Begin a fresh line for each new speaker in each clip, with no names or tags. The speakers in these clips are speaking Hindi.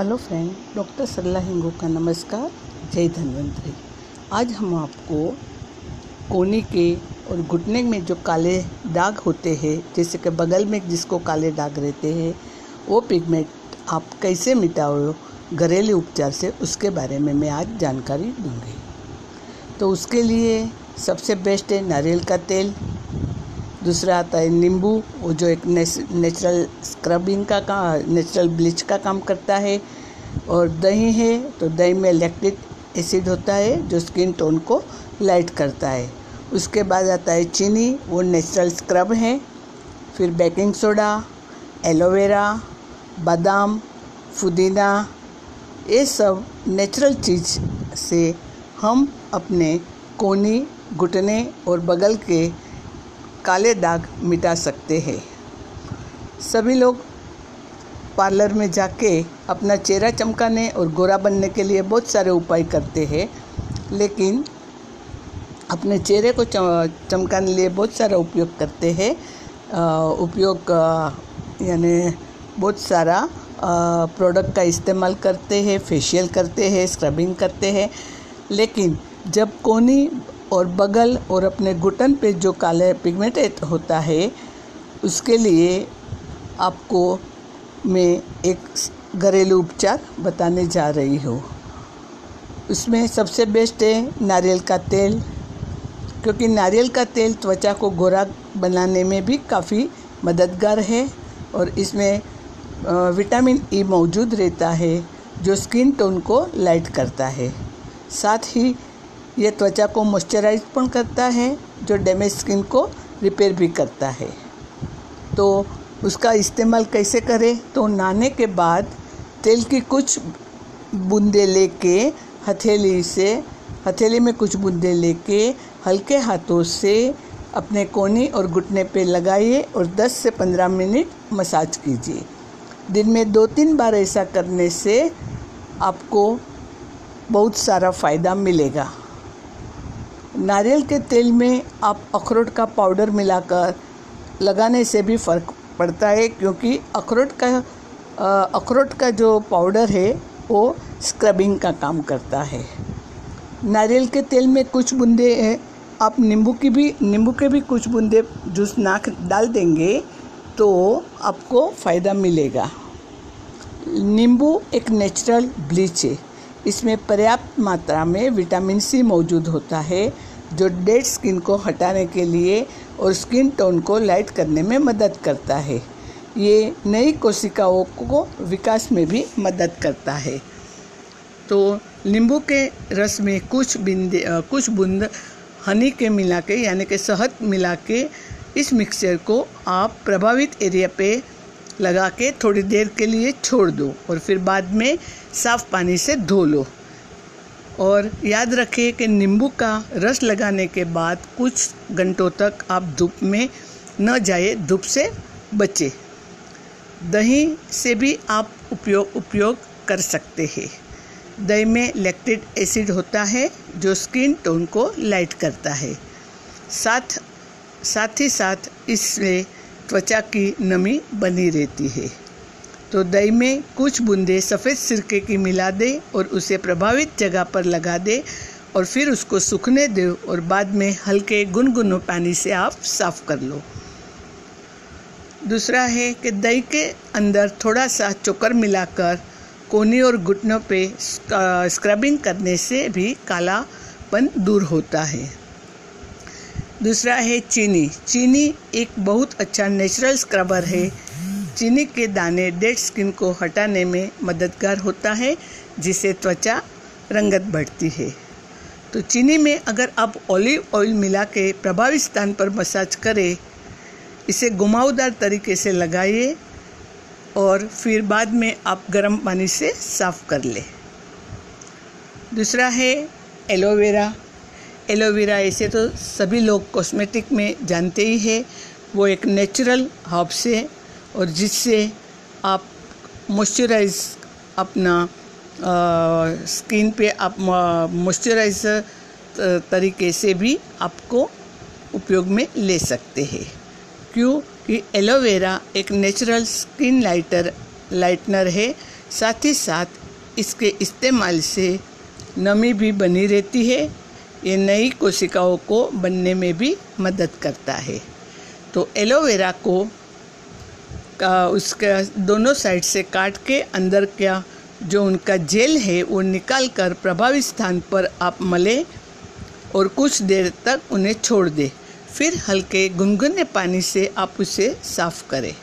Hello friend, doctor Sarla Hingu का नमस्कार, जय धन्वंतरी। आज हम आपको कोनी के और घुटने में जो काले दाग होते हैं, जैसे कि बगल में जिसको काले दाग रहते हैं, वो पिगमेंट आप कैसे मिटाओ, घरेलू उपचार से उसके बारे में मैं आज जानकारी दूँगी। तो उसके लिए सबसे बेस्ट है नारियल का तेल दूसरा आता है नींबू, वो जो एक नेचुरल स्क्रबिंग का काम नेचुरल ब्लीच का काम करता है। और दही है तो दही में लैक्टिक एसिड होता है, जो स्किन टोन को लाइट करता है। उसके बाद आता है चीनी, वो नेचुरल स्क्रब है। फिर बेकिंग सोडा एलोवेरा बादाम, पुदीना, ये सब नेचुरल चीज़ से हम अपने कोनी, घुटने और बगल के काले दाग मिटा सकते हैं। सभी लोग पार्लर में जाके अपना चेहरा चमकाने और गोरा बनने के लिए बहुत सारे उपाय करते हैं, लेकिन अपने चेहरे को चमकाने लिए बहुत सारा उपयोग करते हैं। उपयोग यानी बहुत सारा प्रोडक्ट का इस्तेमाल करते हैं फेशियल करते हैं स्क्रबिंग करते हैं। लेकिन जब कोनी और बगल और अपने घुटन पे जो काले पिगमेंट होता है, उसके लिए आपको मैं एक घरेलू उपचार बताने जा रही हूँ। उसमें सबसे बेस्ट है नारियल का तेल, क्योंकि नारियल का तेल त्वचा को गोरा बनाने में भी काफ़ी मददगार है और इसमें विटामिन ई मौजूद रहता है, जो स्किन टोन को लाइट करता है। साथ ही ये त्वचा को मॉइस्चराइज करता है, जो डैमेज स्किन को रिपेयर भी करता है। तो उसका इस्तेमाल कैसे करें? तो नहाने के बाद तेल की कुछ बूंदे लेके, हथेली से, हथेली में कुछ बूंदे लेके, हल्के हाथों से अपने कोनी और घुटने पे लगाइए और 10 से 15 मिनट मसाज कीजिए। दिन में दो तीन बार ऐसा करने से आपको बहुत सारा फ़ायदा मिलेगा। नारियल के तेल में आप अखरोट का पाउडर मिलाकर लगाने से भी फ़र्क पड़ता है, क्योंकि अखरोट का अखरोट का जो पाउडर है, वो स्क्रबिंग का काम करता है। नारियल के तेल में कुछ बूंदे हैं। आप नींबू की भी, नींबू के भी कुछ बूंदे जूस नाक डाल देंगे तो आपको फ़ायदा मिलेगा। नींबू एक नेचुरल ब्लीच है। इसमें पर्याप्त मात्रा में विटामिन सी मौजूद होता है। जो डेड स्किन को हटाने के लिए और स्किन टोन को लाइट करने में मदद करता है। ये नई कोशिकाओं को विकास में भी मदद करता है। तो नींबू के रस में कुछ बिंदे कुछ बूंद हनी के मिला के यानी कि शहद मिला के इस मिक्सचर को आप प्रभावित एरिया पे लगा के थोड़ी देर के लिए छोड़ दो और फिर बाद में साफ़ पानी से धो लो। और याद रखें कि नींबू का रस लगाने के बाद कुछ घंटों तक आप धूप में न जाए धूप से बचे दही से भी आप उपयोग उपयोग कर सकते हैं। दही में लैक्टिक एसिड होता है, जो स्किन टोन को लाइट करता है। साथ साथ ही साथ इसमें त्वचा की नमी बनी रहती है। तो दही में कुछ बूंदे सफ़ेद सिरके की मिला दे और उसे प्रभावित जगह पर लगा दे और फिर उसको सूखने दे और बाद में हल्के गुनगुन पानी से आप साफ़ कर लो। दूसरा है कि दही के अंदर थोड़ा सा चोकर मिलाकर कोनी और घुटनों पे स्क्रबिंग करने से भी कालापन दूर होता है। दूसरा है चीनी। चीनी एक बहुत अच्छा नेचुरल स्क्रबर है चीनी के दाने डेड स्किन को हटाने में मददगार होता है जिससे त्वचा रंगत बढ़ती है। तो चीनी में अगर आप ऑलिव ऑयल मिला के प्रभावित स्थान पर मसाज करें, इसे घुमावदार तरीके से लगाइए और फिर बाद में आप गर्म पानी से साफ़ कर लें। दूसरा है एलोवेरा। एलोवेरा ऐसे तो सभी लोग कॉस्मेटिक में जानते ही है, वो एक नेचुरल हर्ब्स है और जिससे आप मॉइस्चराइज अपना स्किन पे आप मॉइस्चराइज तरीके से भी आपको उपयोग में ले सकते हैं। क्यों? कि एलोवेरा एक नेचुरल स्किन लाइटर लाइटनर है। साथ ही साथ इसके इस्तेमाल से नमी भी बनी रहती है। ये नई कोशिकाओं को बनने में भी मदद करता है। तो एलोवेरा का उसका दोनों साइड से काट के अंदर क्या जो उनका जेल है, वो निकाल कर प्रभावित स्थान पर आप मलें और कुछ देर तक उन्हें छोड़ दें। फिर हल्के गुनगुने पानी से आप उसे साफ़ करें।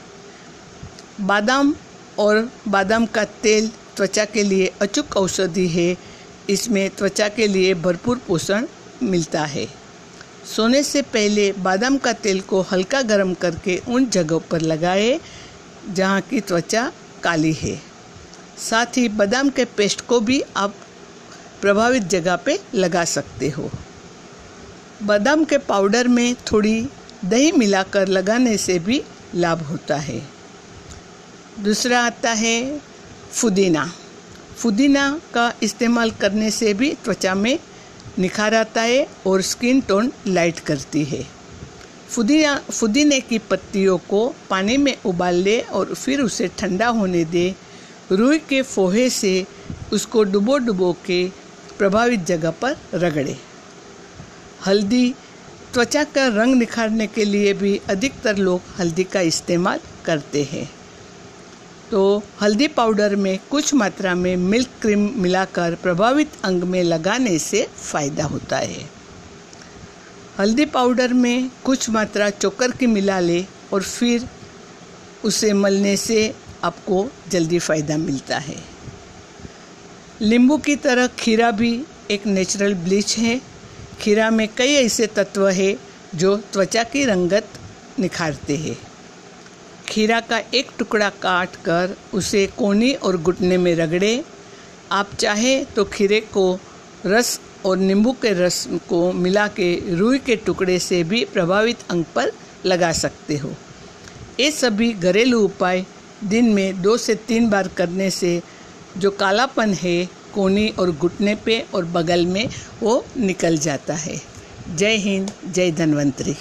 बादाम और बादाम का तेल त्वचा के लिए अचूक औषधि है। इसमें त्वचा के लिए भरपूर पोषण मिलता है। सोने से पहले बादाम का तेल को हल्का गर्म करके उन जगहों पर लगाएँ जहाँ की त्वचा काली है। साथ ही बादाम के पेस्ट को भी आप प्रभावित जगह पे लगा सकते हो। बादाम के पाउडर में थोड़ी दही मिलाकर लगाने से भी लाभ होता है। दूसरा आता है फुदीना। फुदीना का इस्तेमाल करने से भी त्वचा में निखार आता है और स्किन टोन लाइट करती है। फुदीना, फुदीने की पत्तियों को पानी में उबाल ले और फिर उसे ठंडा होने दे। रुई के फोहे से उसको डुबो डुबो के प्रभावित जगह पर रगड़े। हल्दी, त्वचा का रंग निखारने के लिए भी अधिकतर लोग हल्दी का इस्तेमाल करते हैं। तो हल्दी पाउडर में कुछ मात्रा में मिल्क क्रीम मिलाकर प्रभावित अंग में लगाने से फ़ायदा होता है। हल्दी पाउडर में कुछ मात्रा चोकर की मिला ले और फिर उसे मलने से आपको जल्दी फ़ायदा मिलता है। नींबू की तरह खीरा भी एक नेचुरल ब्लीच है। खीरा में कई ऐसे तत्व है जो त्वचा की रंगत निखारते हैं। खीरा का एक टुकड़ा काट कर उसे कोनी और घुटने में रगड़े। आप चाहे तो खीरे को रस और नींबू के रस को मिला के रुई के टुकड़े से भी प्रभावित अंग पर लगा सकते हो। ये सभी घरेलू उपाय दिन में दो से तीन बार करने से जो कालापन है, कोनी और घुटने पे और बगल में वो निकल जाता है। जय हिंद, जय धन्वंतरी।